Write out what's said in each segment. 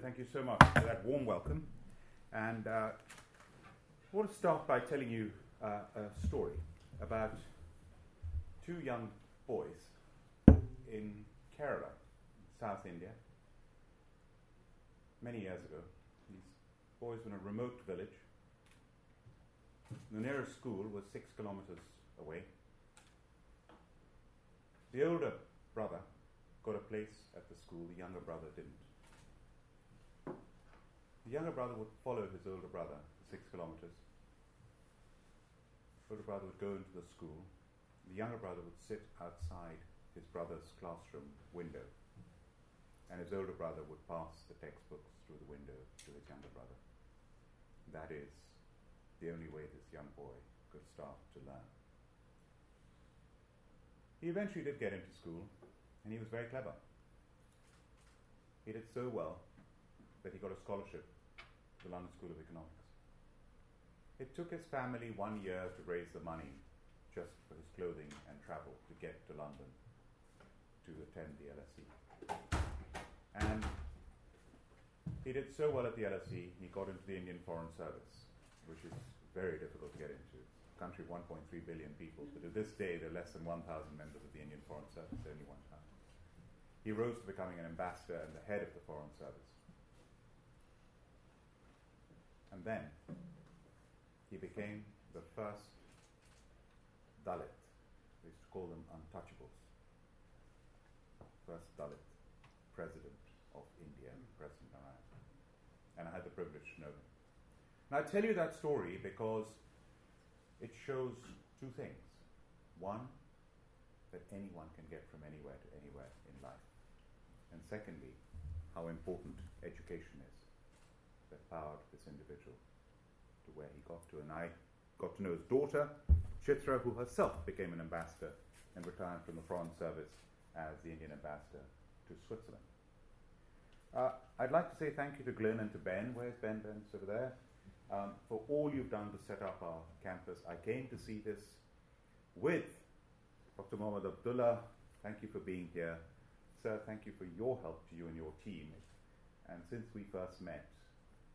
Thank you so much for that warm welcome. And uh, I want to start by telling you uh, a story about two young boys in Kerala, South India, many years ago. These boys were in a remote village. The nearest school was six kilometers away. The older brother got a place at the school, the younger brother didn't. The younger brother would follow his older brother six kilometers. The older brother would go into the school. The younger brother would sit outside his brother's classroom window. And his older brother would pass the textbooks through the window to his younger brother. That is the only way this young boy could start to learn. He eventually did get into school, and he was very clever. He did so well that he got a scholarship to the London School of Economics. It took his family one year to raise the money just for his clothing and travel to get to London to attend the LSE. And he did so well at the LSE, he got into the Indian Foreign Service, which is very difficult to get into. A country of 1.3 billion people, but to this day there are less than 1,000 members of the Indian Foreign Service only one time. He rose to becoming an ambassador and the head of the Foreign Service. And then he became the first Dalit. We used to call them untouchables. First Dalit president of India, President Narayan. And I had the privilege to know him. Now I tell you that story because it shows two things. One, that anyone can get from anywhere to anywhere in life. And secondly, how important education is that powered this individual to where he got to. And I got to know his daughter, Chitra, who herself became an ambassador and retired from the Foreign Service as the Indian ambassador to Switzerland. Uh, I'd like to say thank you to Glenn and to Ben. Where's Ben? Ben's over there. Um, for all you've done to set up our campus. I came to see this with Dr. Mohammed Abdullah. Thank you for being here. Sir, thank you for your help to you and your team. And since we first met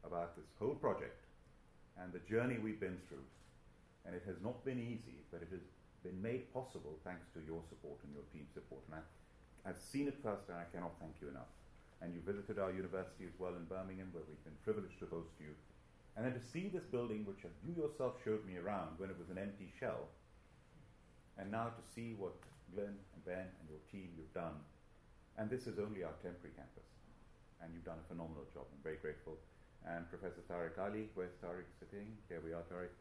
about this whole project and the journey we've been through, and it has not been easy, but it has been made possible thanks to your support and your team's support. And I, I've seen it first, and I cannot thank you enough. And you visited our university as well in Birmingham, where we've been privileged to host you. And then to see this building, which you yourself showed me around when it was an empty shell, and now to see what Glenn and Ben and your team you've done. And this is only our temporary campus. And you've done a phenomenal job. I'm very grateful. And Professor Tariq Ali, where's Tariq sitting? Here we are, Tariq.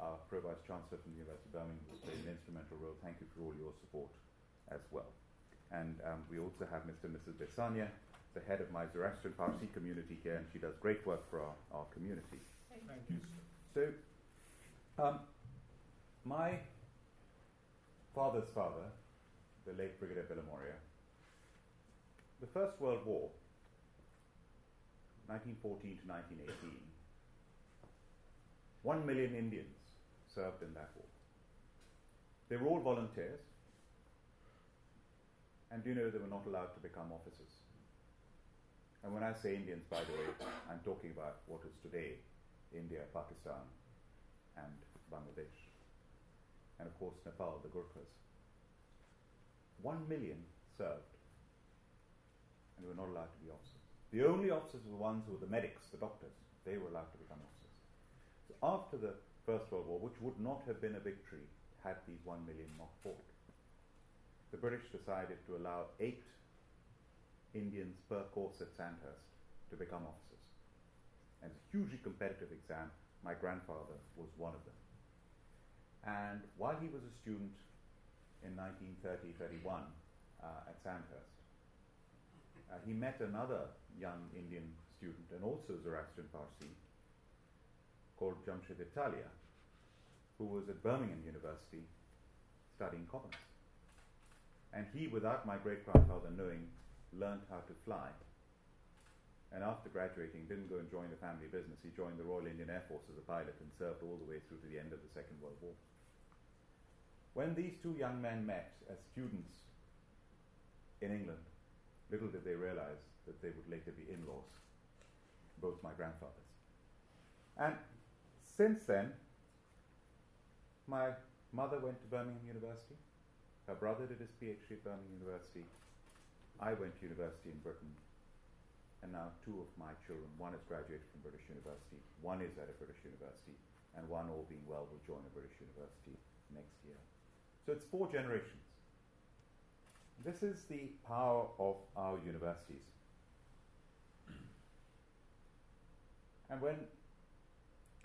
Our Pro Vice Chancellor from the University of Birmingham has played an instrumental role. Thank you for all your support as well. And um, we also have Mr. and Mrs. Besania, the head of my Zoroastrian Parsi community here, and she does great work for our, our community. Thank you. So, um, my father's father, the late Brigadier Bilimoria, the First World War, 1914 to 1918, one million Indians served in that war. They were all volunteers, and do you know they were not allowed to become officers? And when I say Indians, by the way, I'm talking about what is today India, Pakistan, and Bangladesh. And of course, Nepal, the Gurkhas. One million served, and they were not allowed to be officers. The only officers were the ones who were the medics, the doctors. They were allowed to become officers. So after the First World War, which would not have been a victory had these one million not fought, the British decided to allow eight Indians per course at Sandhurst to become officers. And it's a hugely competitive exam. My grandfather was one of them. And while he was a student in 1930 31 uh, at Sandhurst, uh, he met another young Indian student and also Zoroastrian Parsi called Jamshed Italia, who was at Birmingham University studying commerce. And he, without my great grandfather knowing, learned how to fly. And after graduating, didn't go and join the family business. He joined the Royal Indian Air Force as a pilot and served all the way through to the end of the Second World War. When these two young men met as students in England, little did they realize that they would later be in laws. both my grandfathers. And since then, my mother went to Birmingham University. Her brother did his PhD at Birmingham University. I went to university in Britain. And now two of my children, one has graduated from British University, one is at a British university, and one, all being well, will join a British university next year. So it's four generations. This is the power of our universities. And when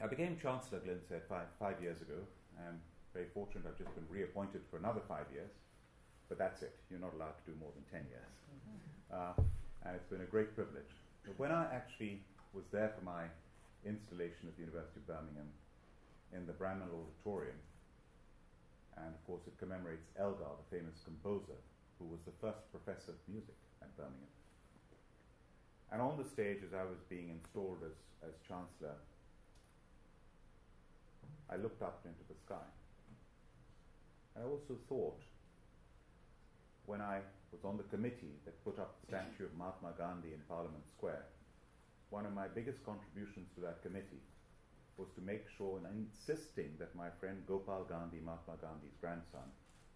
I became Chancellor, Glyn said, five, five years ago, I'm very fortunate I've just been reappointed for another five years, but that's it. You're not allowed to do more than 10 years. Uh, and it's been a great privilege. But when I actually was there for my installation at the University of Birmingham in the Bramall Auditorium, and of course it commemorates Elgar, the famous composer, who was the first professor of music at Birmingham. And on the stage, as I was being installed as, as Chancellor, I looked up into the sky. And I also thought, when I was on the committee that put up the statue of Mahatma Gandhi in Parliament Square, one of my biggest contributions to that committee was to make sure and insisting that my friend Gopal Gandhi, Mahatma Gandhi's grandson,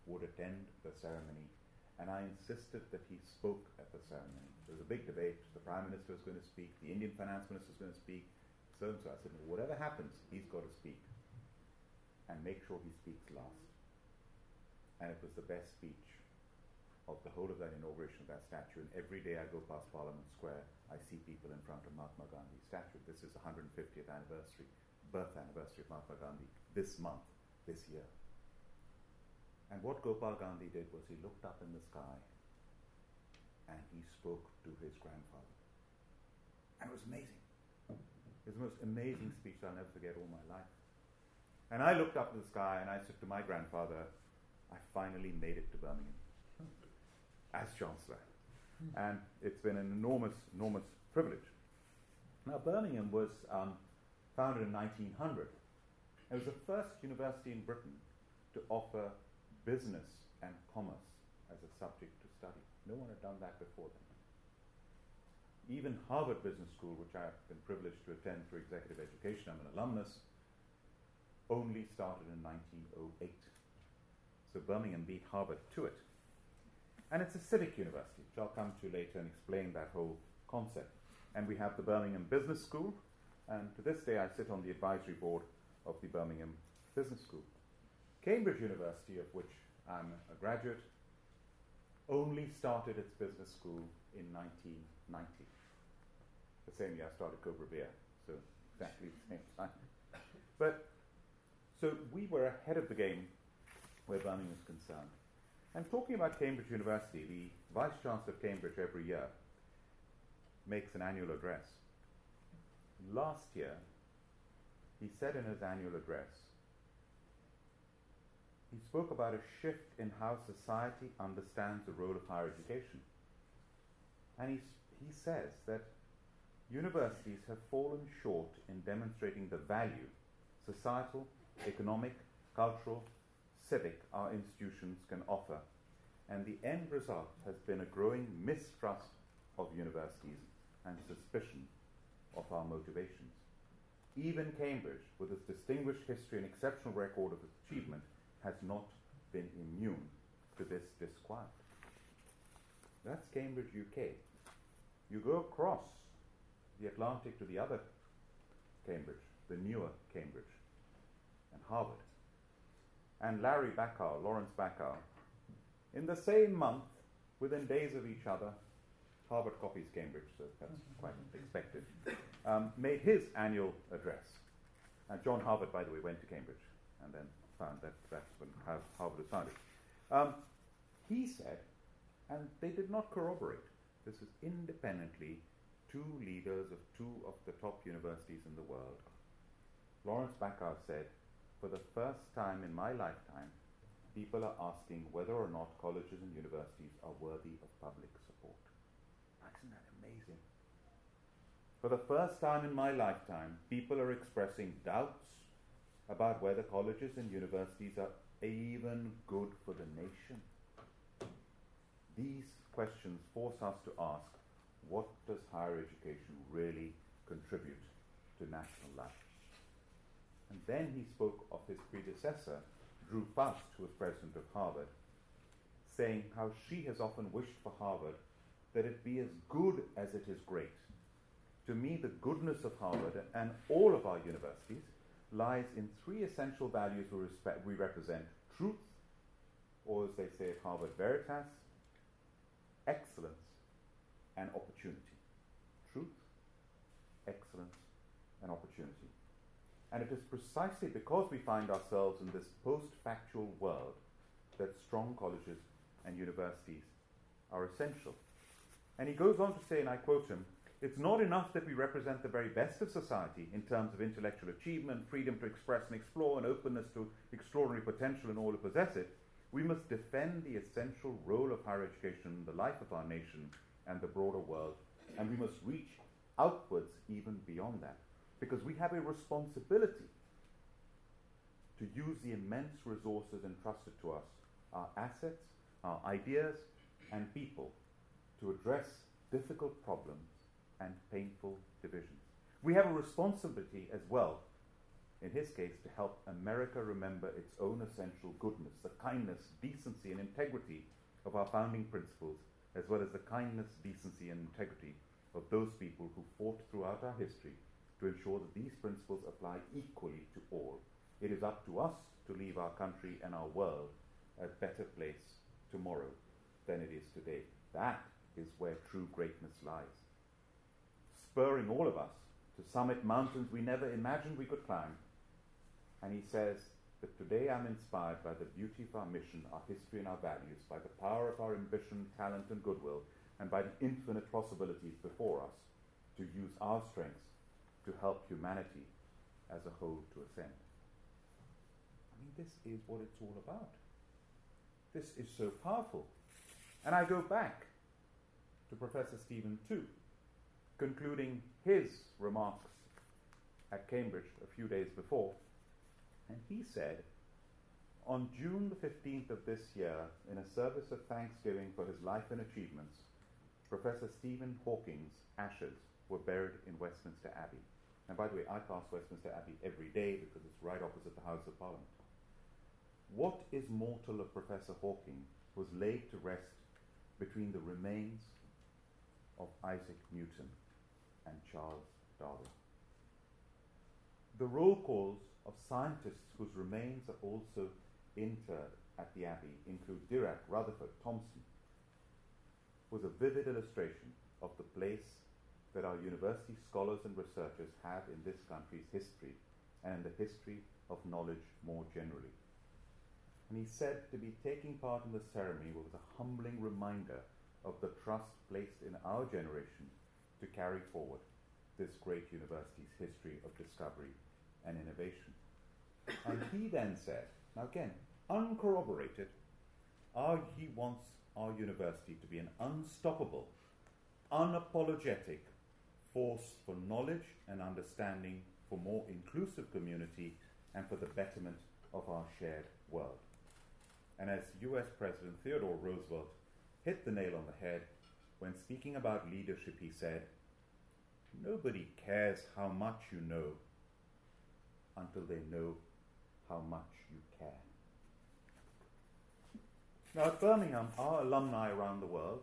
would attend the ceremony. And I insisted that he spoke at the ceremony. There was a big debate. The Prime Minister was going to speak, the Indian Finance Minister was going to speak, so and so. I said, whatever happens, he's got to speak. And make sure he speaks last. And it was the best speech of the whole of that inauguration of that statue. And every day I go past Parliament Square, I see people in front of Mahatma Gandhi's statue. This is the 150th anniversary, birth anniversary of Mahatma Gandhi this month, this year. And what Gopal Gandhi did was he looked up in the sky and he spoke to his grandfather. And it was amazing. It was the most amazing speech I'll never forget all my life. And I looked up in the sky and I said to my grandfather, I finally made it to Birmingham as Chancellor. And it's been an enormous, enormous privilege. Now, Birmingham was um, founded in 1900. It was the first university in Britain to offer business and commerce as a subject to study. No one had done that before then. Even Harvard Business School, which I've been privileged to attend through executive education, I'm an alumnus, only started in 1908. So Birmingham beat Harvard to it. And it's a civic university, which I'll come to later and explain that whole concept. And we have the Birmingham Business School, and to this day I sit on the advisory board of the Birmingham Business School. Cambridge University, of which I'm a graduate, only started its business school in 1990. The same year I started Cobra Beer, so exactly the same time. But so we were ahead of the game where Birmingham is concerned. And talking about Cambridge University, the Vice Chancellor of Cambridge every year makes an annual address. Last year, he said in his annual address, he spoke about a shift in how society understands the role of higher education. And he, he says that universities have fallen short in demonstrating the value, societal, economic, cultural, civic our institutions can offer. And the end result has been a growing mistrust of universities and suspicion of our motivations. Even Cambridge, with its distinguished history and exceptional record of achievement, has not been immune to this disquiet. That's Cambridge, UK. You go across the Atlantic to the other Cambridge, the newer Cambridge, and Harvard and Larry Bacow, Lawrence Bacow, in the same month, within days of each other, Harvard copies Cambridge, so that's quite expected, um, made his annual address. And John Harvard, by the way, went to Cambridge and then found that that's when Harvard was founded. Um, he said, and they did not corroborate, this is independently two leaders of two of the top universities in the world. Lawrence Bacow said, for the first time in my lifetime, people are asking whether or not colleges and universities are worthy of public support. Isn't that amazing? For the first time in my lifetime, people are expressing doubts about whether colleges and universities are even good for the nation. These questions force us to ask what does higher education really contribute to national life. And then he spoke of his predecessor, Drew Faust, who was president of Harvard, saying how she has often wished for Harvard that it be as good as it is great. To me, the goodness of Harvard and all of our universities lies in three essential values we, respect, we represent truth, or as they say at Harvard, veritas, excellence, and opportunity. Truth, excellence, and opportunity. And it is precisely because we find ourselves in this post factual world that strong colleges and universities are essential. And he goes on to say, and I quote him, it's not enough that we represent the very best of society in terms of intellectual achievement, freedom to express and explore, and openness to extraordinary potential in all who possess it. We must defend the essential role of higher education in the life of our nation and the broader world, and we must reach outwards even beyond that, because we have a responsibility to use the immense resources entrusted to us, our assets, our ideas, and people, to address difficult problems and painful divisions. We have a responsibility as well, in his case, to help America remember its own essential goodness, the kindness, decency, and integrity of our founding principles, as well as the kindness, decency, and integrity of those people who fought throughout our history to ensure that these principles apply equally to all. It is up to us to leave our country and our world a better place tomorrow than it is today. That is where true greatness lies spurring all of us to summit mountains we never imagined we could climb. And he says that today I'm inspired by the beauty of our mission, our history, and our values, by the power of our ambition, talent, and goodwill, and by the infinite possibilities before us to use our strengths to help humanity as a whole to ascend. I mean, this is what it's all about. This is so powerful. And I go back to Professor Stephen Toope concluding his remarks at Cambridge a few days before. And he said, on June the 15th of this year, in a service of thanksgiving for his life and achievements, Professor Stephen Hawking's ashes were buried in Westminster Abbey. And by the way, I pass Westminster Abbey every day because it's right opposite the House of Parliament. What is mortal of Professor Hawking was laid to rest between the remains of Isaac Newton and Charles Darwin. The roll calls of scientists whose remains are also interred at the Abbey include Dirac, Rutherford, Thomson, was a vivid illustration of the place that our university scholars and researchers have in this country's history and in the history of knowledge more generally. And he said to be taking part in the ceremony was a humbling reminder of the trust placed in our generation to carry forward this great university's history of discovery and innovation. And he then said, now again, uncorroborated, our, he wants our university to be an unstoppable, unapologetic force for knowledge and understanding, for more inclusive community, and for the betterment of our shared world. And as US President Theodore Roosevelt hit the nail on the head when speaking about leadership, he said, Nobody cares how much you know until they know how much you care. Now, at Birmingham, our alumni around the world,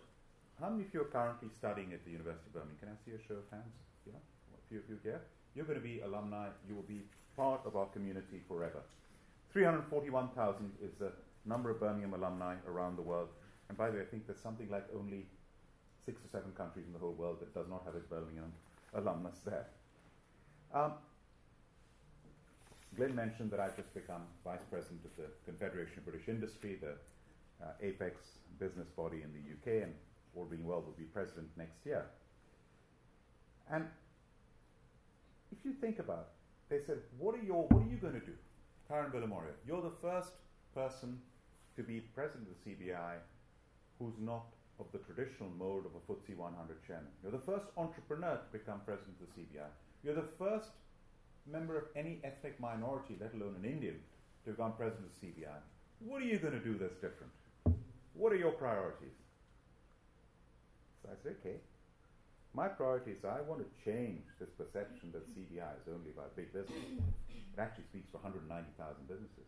how many of you are currently studying at the University of Birmingham? Can I see a show of hands? Yeah? A few of you here? You're going to be alumni. You will be part of our community forever. 341,000 is the number of Birmingham alumni around the world. And by the way, I think there's something like only six or seven countries in the whole world that does not have its Birmingham alumnus there. Um, Glenn mentioned that I've just become vice president of the Confederation of British Industry, the uh, apex business body in the UK, and all being well, will be president next year. And if you think about it, they said, what are, your, what are you going to do? Karan Bilimoria, you're the first person to be president of the CBI who's not of the traditional mold of a FTSE 100 chairman. You're the first entrepreneur to become president of the CBI. You're the first member of any ethnic minority, let alone an Indian, to become president of the CBI. What are you going to do that's different? What are your priorities? So I said, okay, My priority is I want to change this perception that CBI is only about big business. It actually speaks for 190,000 businesses.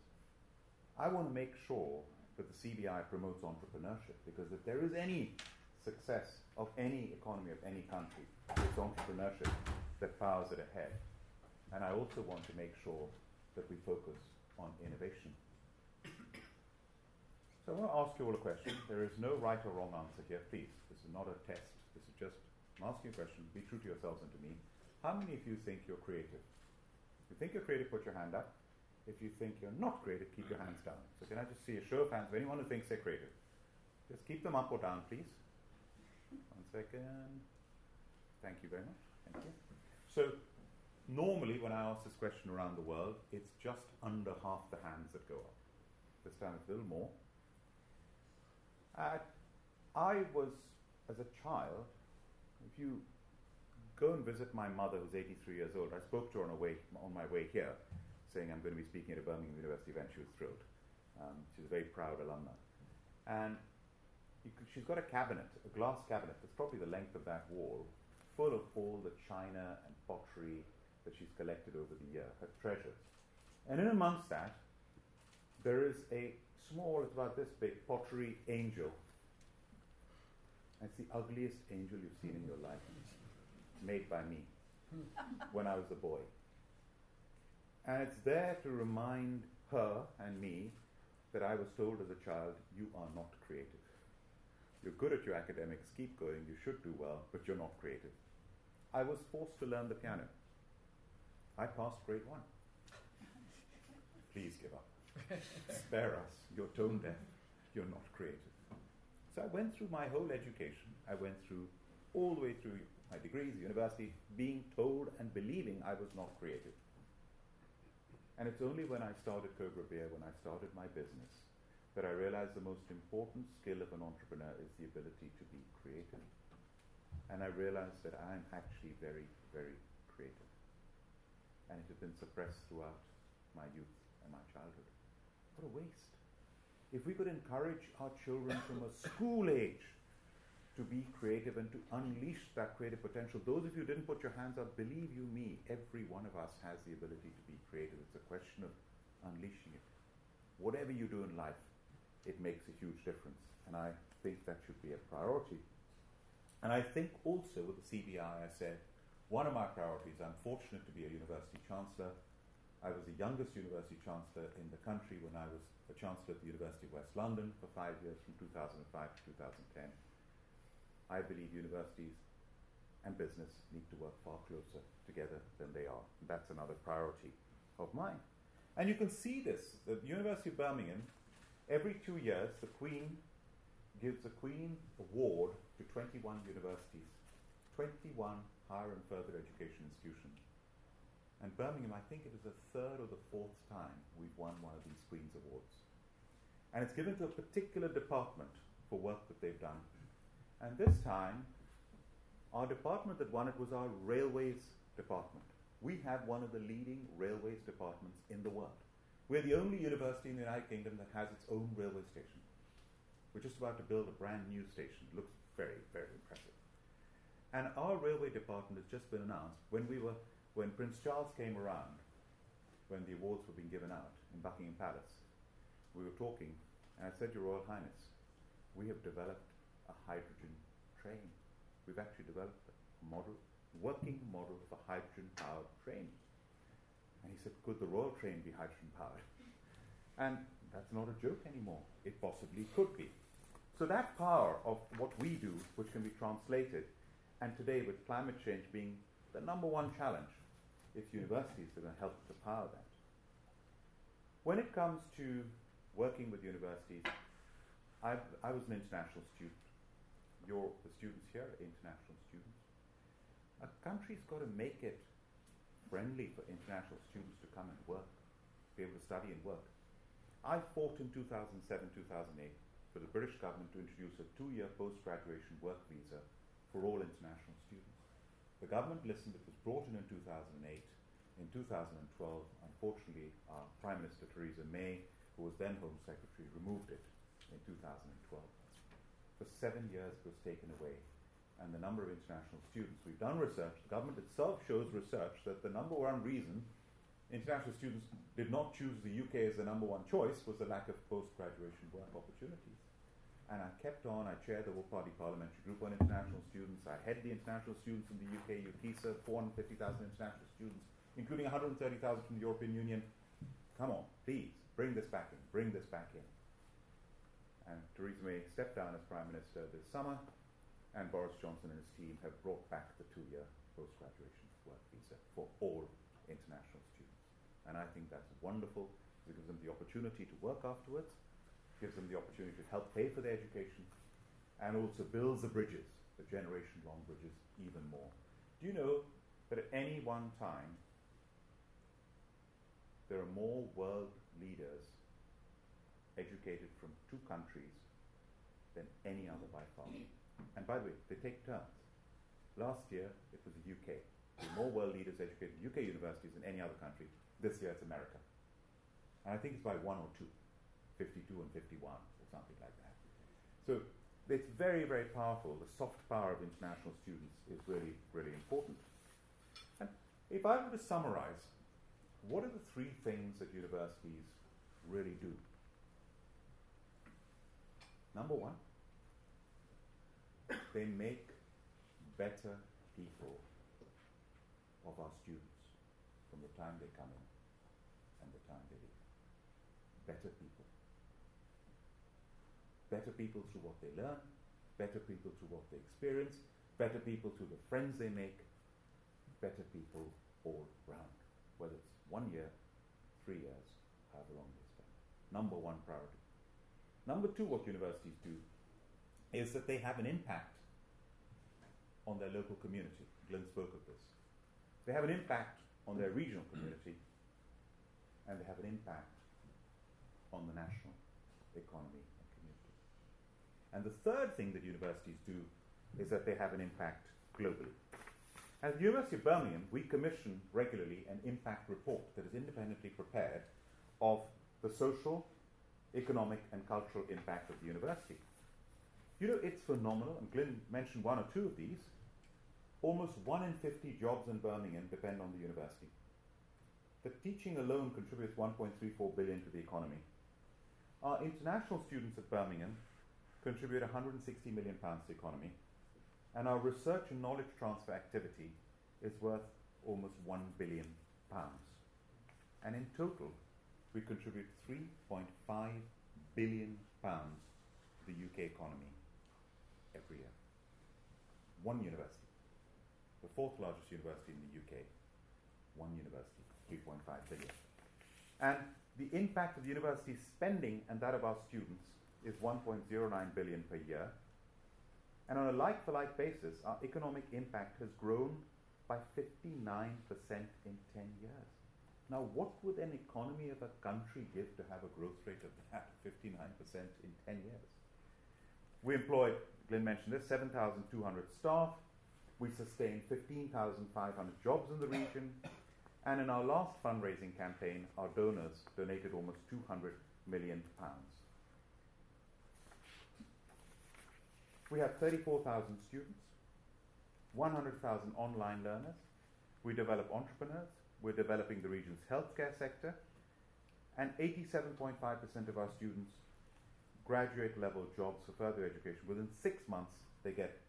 I want to make sure that the CBI promotes entrepreneurship because if there is any success of any economy of any country, it's entrepreneurship that powers it ahead. And I also want to make sure that we focus on innovation. So I want to ask you all a question. There is no right or wrong answer here, please. This is not a test. This is just I'm asking a question. Be true to yourselves and to me. How many of you think you're creative? If you think you're creative, put your hand up. If you think you're not creative, keep your hands down. So can I just see a show of hands of anyone who thinks they're creative? Just keep them up or down, please. One second. Thank you very much. Thank you. So normally when I ask this question around the world, it's just under half the hands that go up. This time it's a little more. Uh, I was, as a child, if you go and visit my mother, who's 83 years old, I spoke to her on, way, on my way here, saying I'm going to be speaking at a Birmingham University event. She was thrilled. Um, she's a very proud alumna. And could, she's got a cabinet, a glass cabinet that's probably the length of that wall, full of all the china and pottery that she's collected over the year, her treasures. And in amongst that, there is a small, it's about this big, pottery angel it's the ugliest angel you've seen in your life, made by me when I was a boy. And it's there to remind her and me that I was told as a child, you are not creative. You're good at your academics, keep going, you should do well, but you're not creative. I was forced to learn the piano. I passed grade one. Please give up. Spare us. You're tone deaf. You're not creative. So I went through my whole education. I went through all the way through my degrees, university, being told and believing I was not creative. And it's only when I started Cobra Beer, when I started my business, that I realized the most important skill of an entrepreneur is the ability to be creative. And I realized that I'm actually very, very creative. And it had been suppressed throughout my youth and my childhood. What a waste if we could encourage our children from a school age to be creative and to unleash that creative potential. Those of you who didn't put your hands up, believe you me, every one of us has the ability to be creative. It's a question of unleashing it. Whatever you do in life, it makes a huge difference. And I think that should be a priority. And I think also with the CBI, I said, one of my priorities, I'm fortunate to be a university chancellor. I was the youngest university chancellor in the country when I was a chancellor at the University of West London for five years from 2005 to 2010. I believe universities and business need to work far closer together than they are. And that's another priority of mine. And you can see this. The University of Birmingham, every two years, the Queen gives a Queen Award to 21 universities, 21 higher and further education institutions and Birmingham, I think it is the third or the fourth time we've won one of these Queen's Awards. And it's given to a particular department for work that they've done. And this time, our department that won it was our railways department. We have one of the leading railways departments in the world. We're the only university in the United Kingdom that has its own railway station. We're just about to build a brand new station. It looks very, very impressive. And our railway department has just been announced when we were when Prince Charles came around, when the awards were being given out in Buckingham Palace, we were talking, and I said, Your Royal Highness, we have developed a hydrogen train. We've actually developed a model, working model for hydrogen powered train. And he said, Could the Royal train be hydrogen powered? And that's not a joke anymore. It possibly could be. So that power of what we do, which can be translated, and today with climate change being the number one challenge, it's universities are going to help to power that. When it comes to working with universities, i I was an international student. You're the students here international students. A country's got to make it friendly for international students to come and work, be able to study and work. I fought in 2007 2008 for the British government to introduce a two year post graduation work visa for all international students. The government listened, it was brought in in 2008. In 2012, unfortunately, our Prime Minister Theresa May, who was then Home Secretary, removed it in 2012. For seven years, it was taken away. and the number of international students. We've done research, the government itself shows research that the number one reason international students did not choose the UK as the number one choice was the lack of post graduation work opportunities. And I kept on, I chaired the All Party Parliamentary Group on International Students, I head the international students in the UK, UKCISA, 450,000 international students, including 130,000 from the European Union. Come on, please, bring this back in, bring this back in. And Theresa May stepped down as Prime Minister this summer, and Boris Johnson and his team have brought back the two year post graduation work visa for all international students. And I think that's wonderful because it gives them the opportunity to work afterwards, gives them the opportunity to help pay for their education, and also builds the bridges, the generation long bridges, even more. Do you know that at any one time there are more world leaders educated from two countries than any other by far. And by the way, they take turns. Last year, it was the UK. There more world leaders educated in UK universities than any other country. This year, it's America. And I think it's by one or two 52 and 51, or something like that. So it's very, very powerful. The soft power of international students is really, really important. And if I were to summarize, what are the three things that universities really do? Number one, they make better people of our students from the time they come in and the time they leave. Better people. Better people through what they learn, better people through what they experience, better people through the friends they make, better people all round. Whether it's one year, three years, however long they spend. Number one priority. Number two, what universities do is that they have an impact on their local community. Glyn spoke of this. They have an impact on their regional community, and they have an impact on the national economy and community. And the third thing that universities do is that they have an impact globally. At the University of Birmingham, we commission regularly an impact report that is independently prepared of the social, economic and cultural impact of the university. You know, it's phenomenal, and Glyn mentioned one or two of these. Almost one in 50 jobs in Birmingham depend on the university. The teaching alone contributes 1.34 billion to the economy. Our international students at Birmingham contribute 160 million pounds to the economy, and our research and knowledge transfer activity is worth almost 1 billion pounds. And in total, we contribute 3.5 billion pounds to the UK economy every year. One university, the fourth largest university in the UK, one university, 3.5 billion. And the impact of the university's spending and that of our students is 1.09 billion per year. And on a like for like basis, our economic impact has grown by 59% in 10 years. Now, what would an economy of a country give to have a growth rate of that, 59% in 10 years? We employ, Glenn mentioned this, 7,200 staff. We sustain 15,500 jobs in the region. And in our last fundraising campaign, our donors donated almost 200 million pounds. We have 34,000 students, 100,000 online learners. We develop entrepreneurs. We're developing the region's healthcare sector, and 87.5% of our students graduate level jobs for further education. Within six months, they get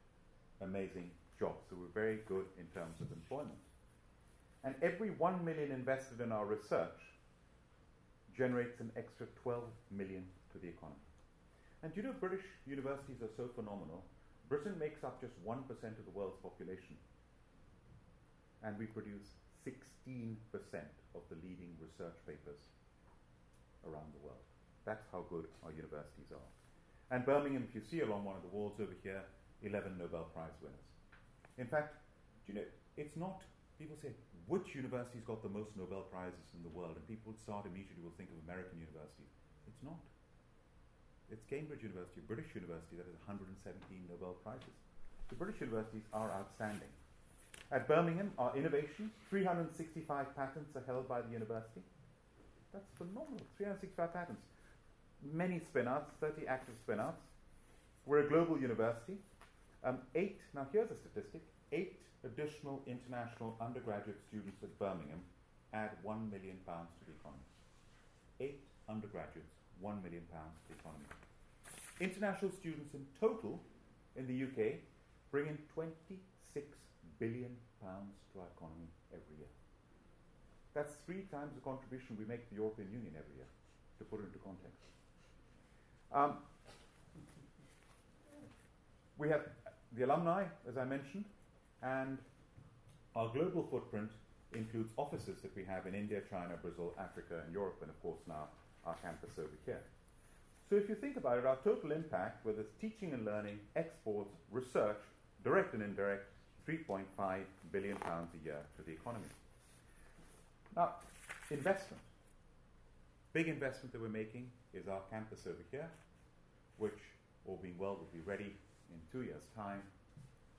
amazing jobs. So we're very good in terms of employment. And every 1 million invested in our research generates an extra 12 million to the economy. And you know, British universities are so phenomenal. Britain makes up just 1% of the world's population. And we produce 16% of the leading research papers around the world. That's how good our universities are. And Birmingham, if you see along one of the walls over here, 11 Nobel Prize winners. In fact, do you know, it's not, people say, which university's got the most Nobel Prizes in the world? And people start immediately will think of American universities. It's not. It's Cambridge University, British University, that has 117 Nobel Prizes. The British universities are outstanding. At Birmingham, our innovation, 365 patents are held by the university. That's phenomenal. 365 patents. Many spin outs, 30 active spin outs. We're a global university. Um, eight, now here's a statistic eight additional international undergraduate students at Birmingham add £1 million to the economy. Eight undergraduates, £1 million to the economy. International students in total in the UK bring in 26 billion pounds to our economy every year. That's three times the contribution we make to the European Union every year, to put it into context. Um, we have the alumni, as I mentioned, and our global footprint includes offices that we have in India, China, Brazil, Africa, and Europe, and of course now our campus over here. So if you think about it, our total impact, whether it's teaching and learning, exports, research, direct and indirect, 3.5 billion pounds a year to the economy. Now, investment. Big investment that we're making is our campus over here, which, all being well, will be ready in two years' time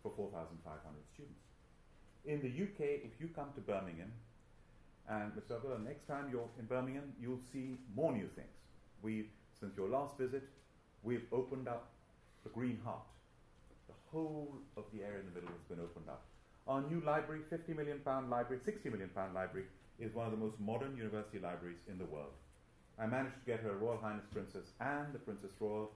for 4,500 students. In the UK, if you come to Birmingham, and Mr. Abdullah, next time you're in Birmingham, you'll see more new things. We've, since your last visit, we've opened up the Green Heart. Whole of the area in the middle has been opened up. Our new library, 50 million pound library, 60 million pound library, is one of the most modern university libraries in the world. I managed to get Her Royal Highness Princess and the Princess Royal,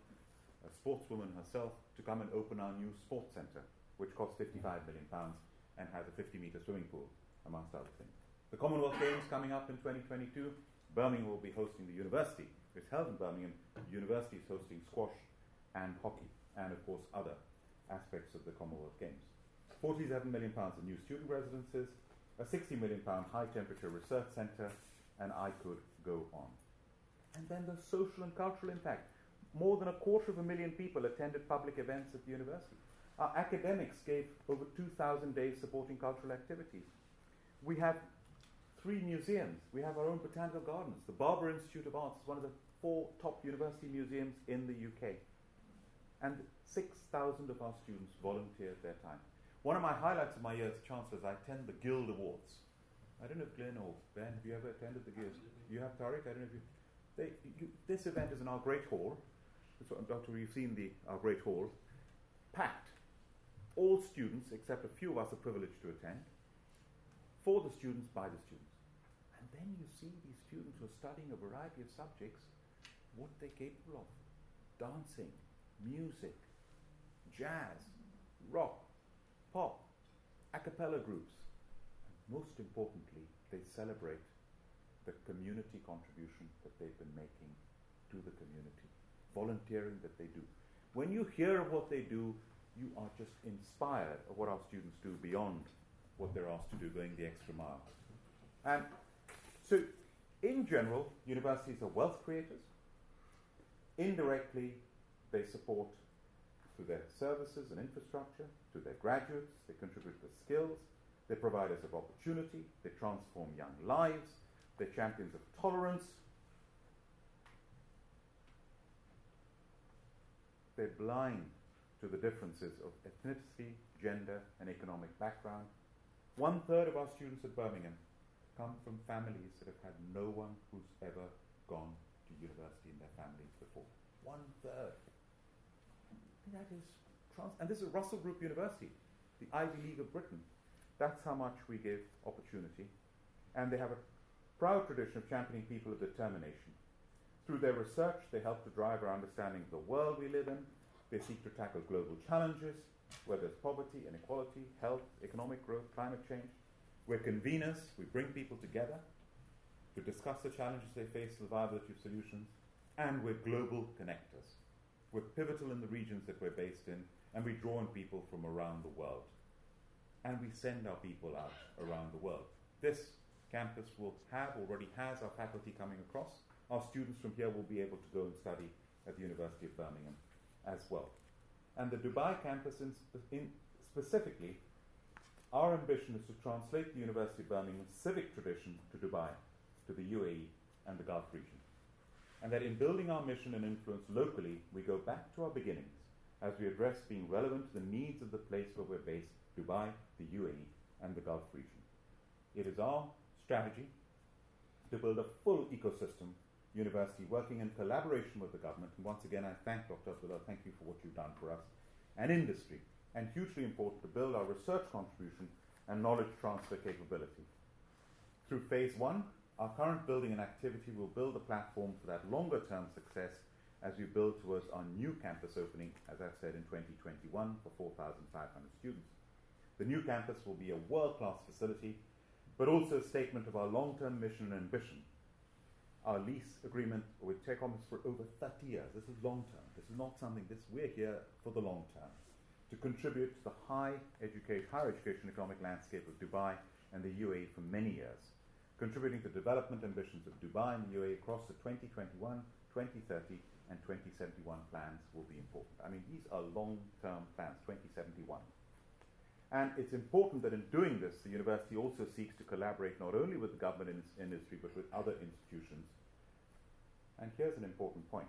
a sportswoman herself, to come and open our new sports centre, which costs 55 million pounds and has a 50 metre swimming pool, amongst other things. The Commonwealth Games coming up in 2022. Birmingham will be hosting the university. It's held in Birmingham. The university is hosting squash and hockey, and of course other aspects of the Commonwealth Games. 47 million pounds of new student residences, a 60 million pound high temperature research centre, and I could go on. And then the social and cultural impact. More than a quarter of a million people attended public events at the university. Our academics gave over 2,000 days supporting cultural activities. We have three museums. We have our own botanical gardens. The Barber Institute of Arts is one of the four top university museums in the UK. And 6,000 of our students volunteered their time. One of my highlights of my year as Chancellor is I attend the Guild Awards. I don't know if Glenn or Ben, have you ever attended the Guild? You have, Tariq? I don't know if you... They, you this event is in our Great Hall. Doctor, you've seen the, our Great Hall. Packed all students, except a few of us, are privileged to attend, for the students, by the students. And then you see these students who are studying a variety of subjects, what they're capable of dancing, music, jazz, rock, pop, a cappella groups. And most importantly, they celebrate the community contribution that they've been making to the community, volunteering that they do. When you hear of what they do, you are just inspired of what our students do beyond what they're asked to do, going the extra mile. And so, in general, universities are wealth creators. Indirectly, they support through their services and infrastructure, to their graduates, they contribute with skills, they provide us of opportunity, they transform young lives, they're champions of tolerance, they're blind to the differences of ethnicity, gender, and economic background. One third of our students at Birmingham come from families that have had no one who's ever gone to university in their families before. One third. That is trans- and this is Russell Group University, the Ivy League of Britain. That's how much we give opportunity. And they have a proud tradition of championing people of determination. Through their research, they help to drive our understanding of the world we live in they seek to tackle global challenges, whether it's poverty, inequality, health, economic growth, climate change. We're conveners, we bring people together to discuss the challenges they face, the viability of solutions, and we're global connectors. We're pivotal in the regions that we're based in, and we draw in people from around the world. And we send our people out around the world. This campus will have, already has, our faculty coming across. Our students from here will be able to go and study at the University of Birmingham as well. And the Dubai campus, in, in specifically, our ambition is to translate the University of Birmingham's civic tradition to Dubai, to the UAE, and the Gulf region. And that in building our mission and influence locally, we go back to our beginnings as we address being relevant to the needs of the place where we're based, Dubai, the UAE, and the Gulf region. It is our strategy to build a full ecosystem University, working in collaboration with the government. And once again, I thank Dr. Abdullah, thank you for what you've done for us, and industry, and hugely important to build our research contribution and knowledge transfer capability. Through phase one, our current building and activity will build a platform for that longer term success as we build towards our new campus opening, as I've said, in 2021 for 4,500 students. The new campus will be a world class facility, but also a statement of our long term mission and ambition. Our lease agreement with TECOM is for over 30 years. This is long term. This is not something, this, we're here for the long term to contribute to the high education, higher education economic landscape of Dubai and the UAE for many years, contributing to development ambitions of Dubai and the UAE across the 2021, 2030, and 2071 plans will be important. I mean, these are long-term plans, 2071. And it's important that in doing this, the university also seeks to collaborate not only with the government in industry, but with other institutions. And here's an important point.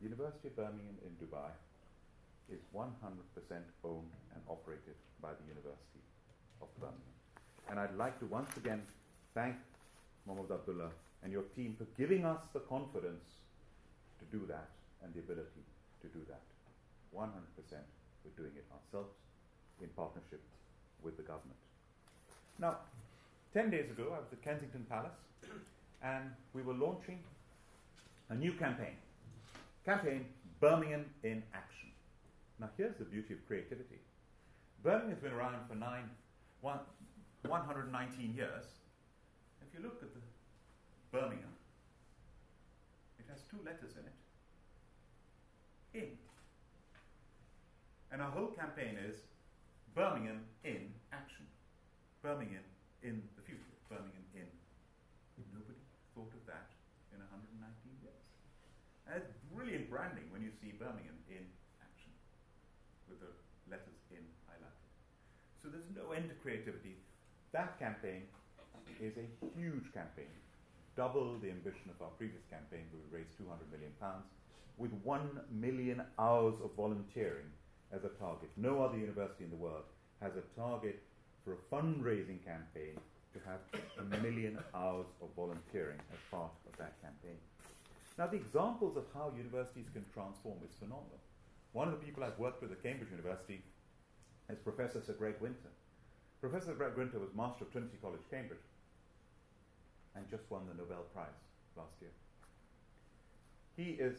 The University of Birmingham in Dubai is 100% owned and operated by the University of Birmingham. And I'd like to once again thank Mohammed Abdullah and your team for giving us the confidence to do that and the ability to do that. 100% we're doing it ourselves in partnership with the government. Now, 10 days ago, I was at Kensington Palace and we were launching a new campaign. Campaign Birmingham in Action. Now, here's the beauty of creativity. Birmingham has been around for nine, one, 119 years. If you look at the Birmingham, it has two letters in it. In. And our whole campaign is Birmingham in action. Birmingham in the future. Birmingham in. Nobody thought of that in 119 years. And it's brilliant branding when you see Birmingham in action with the letters in highlighted. So there's no end to creativity. That campaign is a huge campaign, double the ambition of our previous campaign, we raised 200 million pounds, with one million hours of volunteering as a target. No other university in the world has a target for a fundraising campaign to have a million hours of volunteering as part of that campaign. Now, the examples of how universities can transform is phenomenal. One of the people I've worked with at Cambridge University is Professor Sir Greg Winter. Professor Greg Winter was Master of Trinity College, Cambridge, and just won the Nobel Prize last year. He is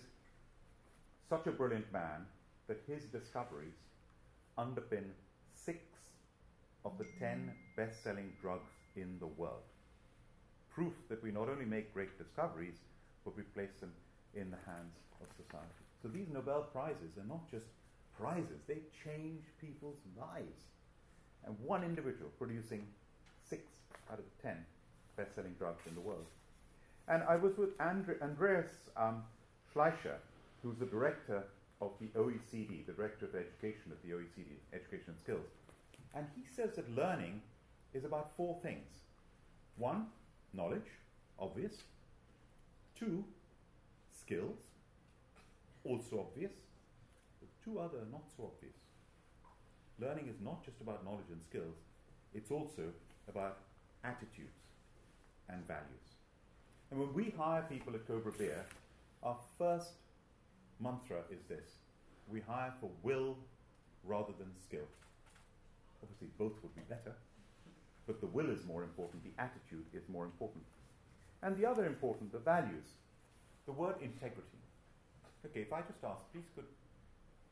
such a brilliant man that his discoveries underpin six of the ten best selling drugs in the world. Proof that we not only make great discoveries, but we place them in the hands of society. So these Nobel Prizes are not just prizes, they change people's lives. And one individual producing six out of ten best selling drugs in the world. And I was with Andre- Andreas um, Schleicher, who's the director of the OECD, the director of education of the OECD, Education and Skills. And he says that learning is about four things one, knowledge, obvious. Two, skills also obvious, two other not so obvious. Learning is not just about knowledge and skills, it's also about attitudes and values. And when we hire people at Cobra Beer, our first mantra is this we hire for will rather than skill. Obviously, both would be better, but the will is more important, the attitude is more important. And the other important, the values. The word integrity. Okay, if I just ask, please could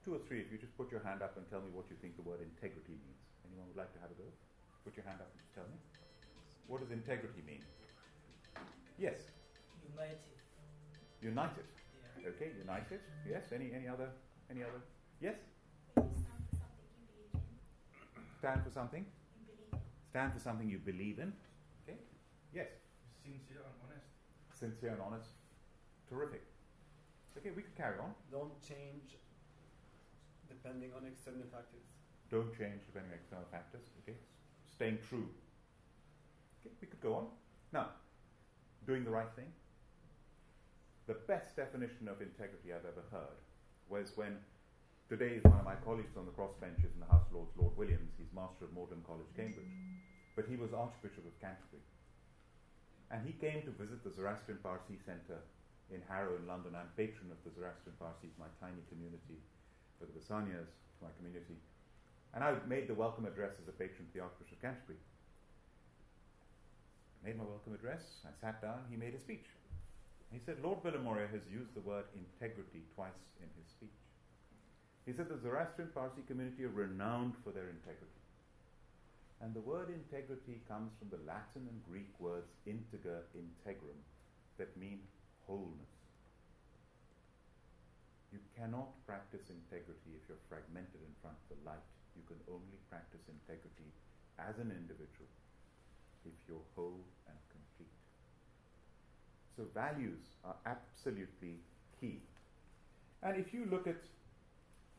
two or three of you just put your hand up and tell me what you think the word integrity means. Anyone would like to have a go? Put your hand up and just tell me. What does integrity mean? Yes. United. United. Yeah. Okay, united. Yes. Any any other any other? Yes. Stand for something you believe in. Stand for something you believe in. Stand for something you believe in. Okay. Yes. Sincere and honest. Sincere and honest. Terrific. Okay, we can carry on. Don't change depending on external factors. Don't change depending on external factors. Okay, staying true. Okay, we could go on. Now, doing the right thing. The best definition of integrity I've ever heard was when today is one of my colleagues on the crossbenches in the House of Lords, Lord Williams. He's Master of Magdalen College, Cambridge, but he was Archbishop of Canterbury, and he came to visit the Zoroastrian Parsi Centre in Harrow in London. I'm patron of the Zoroastrian Parsis, my tiny community, for the Basanias, my community. And I made the welcome address as a patron to the Archbishop of Canterbury. Made my welcome address, I sat down, he made a speech. He said, Lord Bilimoria has used the word integrity twice in his speech. He said the Zoroastrian Parsi community are renowned for their integrity. And the word integrity comes from the Latin and Greek words integer, integrum, that mean wholeness. You cannot practice integrity if you're fragmented in front of the light. You can only practice integrity as an individual if you're whole and complete. So, values are absolutely key. And if you look at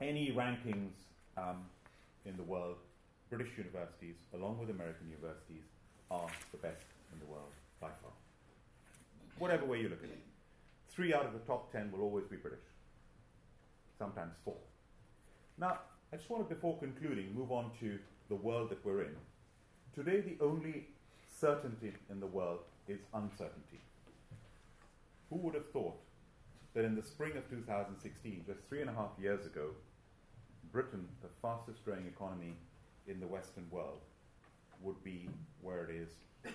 any rankings um, in the world, British universities, along with American universities, are the best in the world by far. Whatever way you look at it. Three out of the top ten will always be British, sometimes four. Now, I just want to, before concluding, move on to the world that we're in. Today, the only certainty in the world is uncertainty. Who would have thought that in the spring of 2016, just three and a half years ago, Britain, the fastest growing economy in the Western world, would be where it is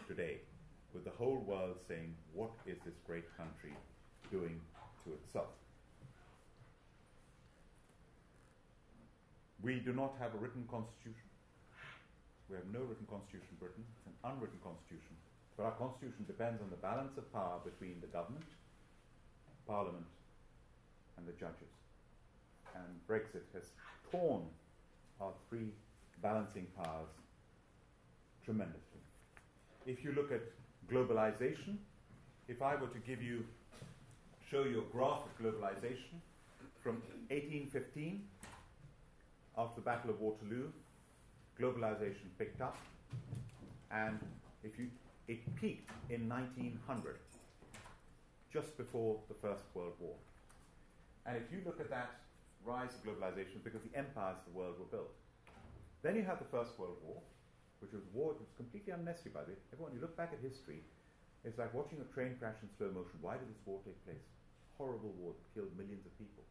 today, with the whole world saying, What is this great country doing to itself? We do not have a written constitution. We have no written constitution in Britain. It's an unwritten constitution. But our constitution depends on the balance of power between the government, parliament, and the judges. And Brexit has torn our three balancing powers tremendously. If you look at globalization, if I were to give you, show you a graph of globalization from 1815, after the Battle of Waterloo, globalization picked up, and if you, it peaked in 1900, just before the First World War. And if you look at that rise of globalization, because the empires of the world were built. Then you have the First World War, which was a war that was completely unnecessary by the way. Everyone, you look back at history, it's like watching a train crash in slow motion. Why did this war take place? Horrible war that killed millions of people.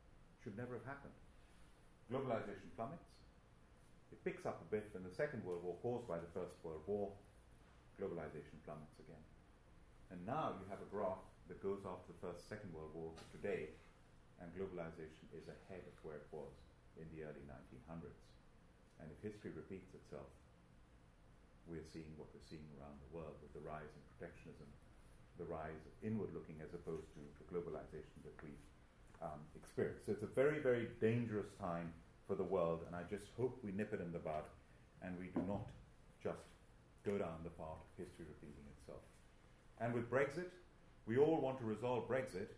Should never have happened. Globalization plummets. It picks up a bit in the Second World War caused by the First World War. Globalization plummets again. And now you have a graph that goes after the First, Second World War to today, and globalization is ahead of where it was in the early 1900s. And if history repeats itself, we're seeing what we're seeing around the world with the rise in protectionism, the rise inward looking as opposed to the globalization that we've um, experienced. So it's a very, very dangerous time for the world, and I just hope we nip it in the bud and we do not just go down the path of history repeating itself. And with Brexit, we all want to resolve Brexit,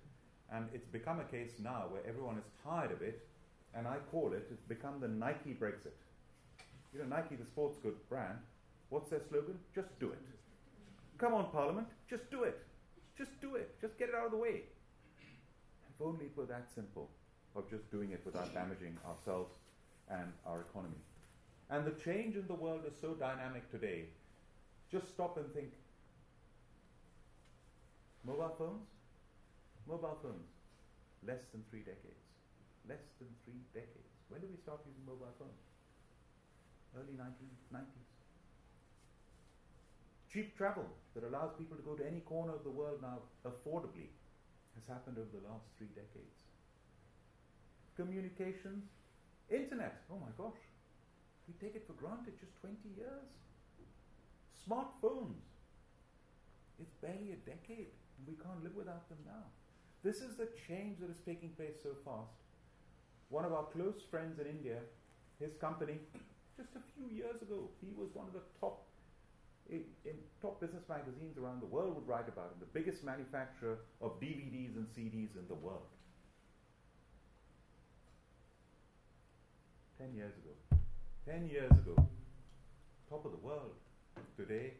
and it's become a case now where everyone is tired of it, and I call it, it's become the Nike Brexit. You know, Nike, the sports goods brand, what's their slogan? Just do it. Come on, Parliament, just do it. Just do it. Just get it out of the way. If only it were that simple of just doing it without damaging ourselves and our economy. And the change in the world is so dynamic today. Just stop and think. Mobile phones? Mobile phones, less than three decades. Less than three decades. When did we start using mobile phones? Early 1990s. Cheap travel that allows people to go to any corner of the world now affordably has happened over the last three decades. Communications, internet, oh my gosh, we take it for granted just 20 years. Smartphones, it's barely a decade, and we can't live without them now. This is the change that is taking place so fast. One of our close friends in India, his company, just a few years ago, he was one of the top in, in top business magazines around the world would write about him, the biggest manufacturer of DVDs and CDs in the world. Ten years ago. Ten years ago. Top of the world. Today,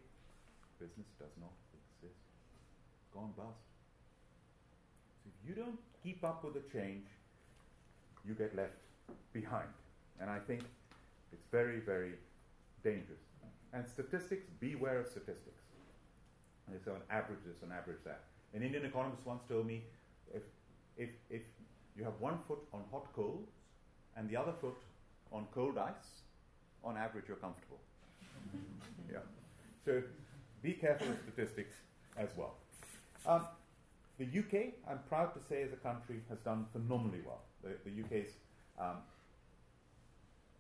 business does not exist. Gone bust. So if you don't keep up with the change, you get left behind. And I think it's very, very dangerous. And statistics, beware of statistics. And so an average this, an average that. An Indian economist once told me if, if, if you have one foot on hot coals and the other foot on cold ice, on average, you're comfortable. yeah. So be careful with statistics as well. Um, the UK, I'm proud to say, as a country, has done phenomenally well. The, the UK's, um,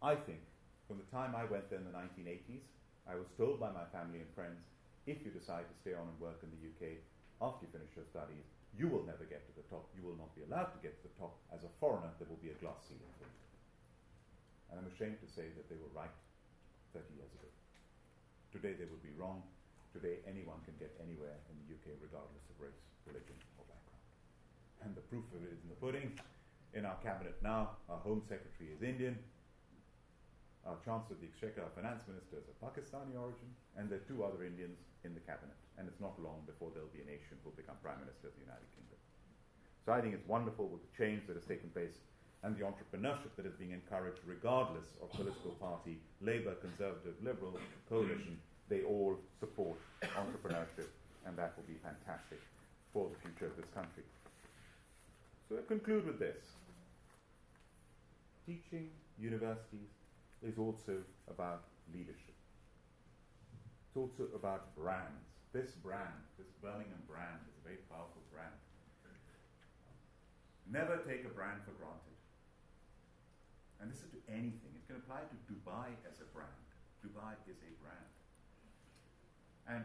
I think, from the time I went there in the 1980s, I was told by my family and friends if you decide to stay on and work in the UK after you finish your studies, you will never get to the top. You will not be allowed to get to the top. As a foreigner, there will be a glass ceiling for you. And I'm ashamed to say that they were right 30 years ago. Today, they would be wrong. Today, anyone can get anywhere in the UK, regardless of race, religion, or background. And the proof of it is in the pudding. In our cabinet now, our Home Secretary is Indian, our Chancellor of the Exchequer, our Finance Minister is of Pakistani origin, and there are two other Indians in the cabinet. And it's not long before there'll be an Asian who will become Prime Minister of the United Kingdom. So I think it's wonderful with the change that has taken place and the entrepreneurship that is being encouraged, regardless of political party, Labour, Conservative, Liberal, coalition. They all support entrepreneurship, and that will be fantastic for the future of this country. So I conclude with this teaching, universities, is also about leadership. It's also about brands. This brand, this Birmingham brand, is a very powerful brand. Never take a brand for granted. And this is to anything. It can apply to Dubai as a brand. Dubai is a brand. And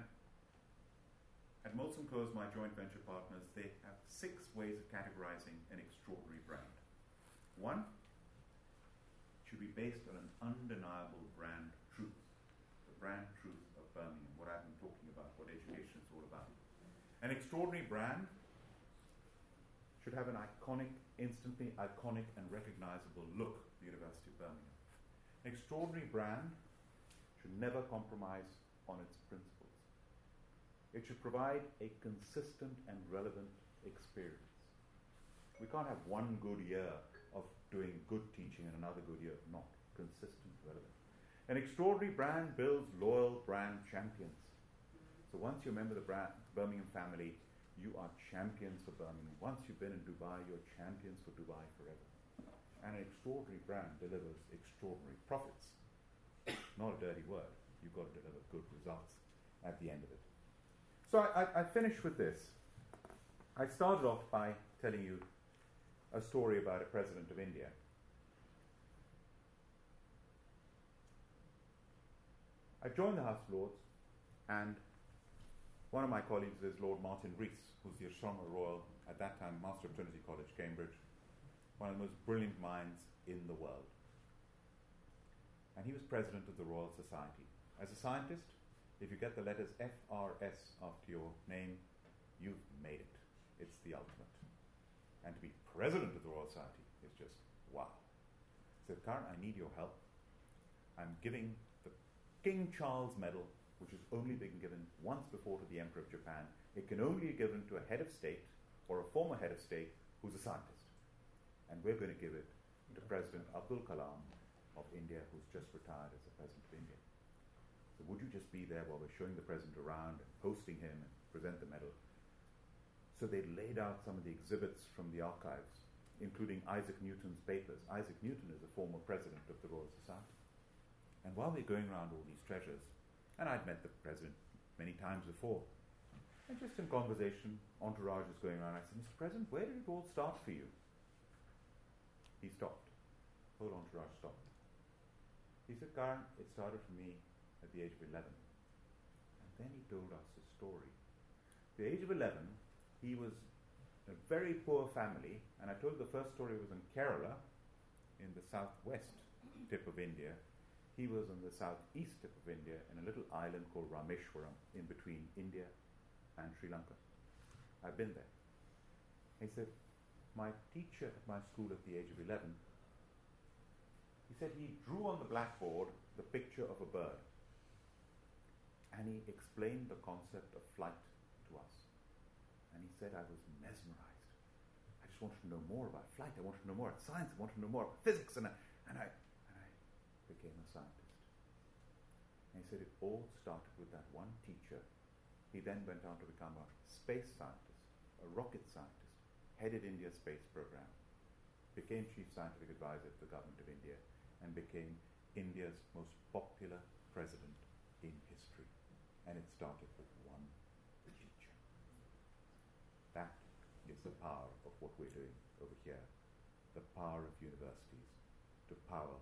at Molson Coors, my joint venture partners, they have six ways of categorizing an extraordinary brand. One, should be based on an undeniable brand truth. The brand truth of Birmingham, what I've been talking about, what education is all about. An extraordinary brand should have an iconic, instantly iconic and recognizable look, the University of Birmingham. An extraordinary brand should never compromise on its principles. It should provide a consistent and relevant experience. We can't have one good year of doing good teaching and another good year of not. Consistent, relevant. An extraordinary brand builds loyal brand champions. So once you're a member of the brand, Birmingham family, you are champions for Birmingham. Once you've been in Dubai, you're champions for Dubai forever. And an extraordinary brand delivers extraordinary profits. Not a dirty word. You've got to deliver good results at the end of it. So I, I, I finish with this. I started off by telling you a story about a president of India. I joined the House of Lords, and one of my colleagues is Lord Martin Rees, who's the Astronomer Royal, at that time Master of Trinity College, Cambridge, one of the most brilliant minds in the world. And he was president of the Royal Society. As a scientist, if you get the letters FRS after your name, you've made it. It's the ultimate. And to be president of the Royal Society is just wow. So, Karan, I need your help. I'm giving the King Charles Medal, which has only been given once before to the Emperor of Japan. It can only be given to a head of state or a former head of state who's a scientist. And we're going to give it to President Abdul Kalam of India, who's just retired as the President of India. So, would you just be there while we're showing the President around and hosting him and present the medal? So they laid out some of the exhibits from the archives, including Isaac Newton's papers. Isaac Newton is a former president of the Royal Society. And while we're going around all these treasures, and I'd met the president many times before, and just in conversation, entourage is going around. I said, Mr. President, where did it all start for you? He stopped. Whole entourage stopped. He said, Karan, it started for me at the age of 11. And then he told us a story. At the age of 11, he was a very poor family, and I told the first story was in Kerala, in the southwest tip of India. He was on the southeast tip of India in a little island called Rameshwaram, in between India and Sri Lanka. I've been there. He said, My teacher at my school at the age of 11, he said he drew on the blackboard the picture of a bird and he explained the concept of flight to us. And he said, I was mesmerized. I just wanted to know more about flight. I wanted to know more about science. I wanted to know more about physics. And I, and I, and I became a scientist. And he said it all started with that one teacher. He then went on to become a space scientist, a rocket scientist, headed India's space program, became chief scientific advisor to the government of India, and became India's most popular president in history. And it started with one teacher. That is the power of what we're doing over here. The power of universities to power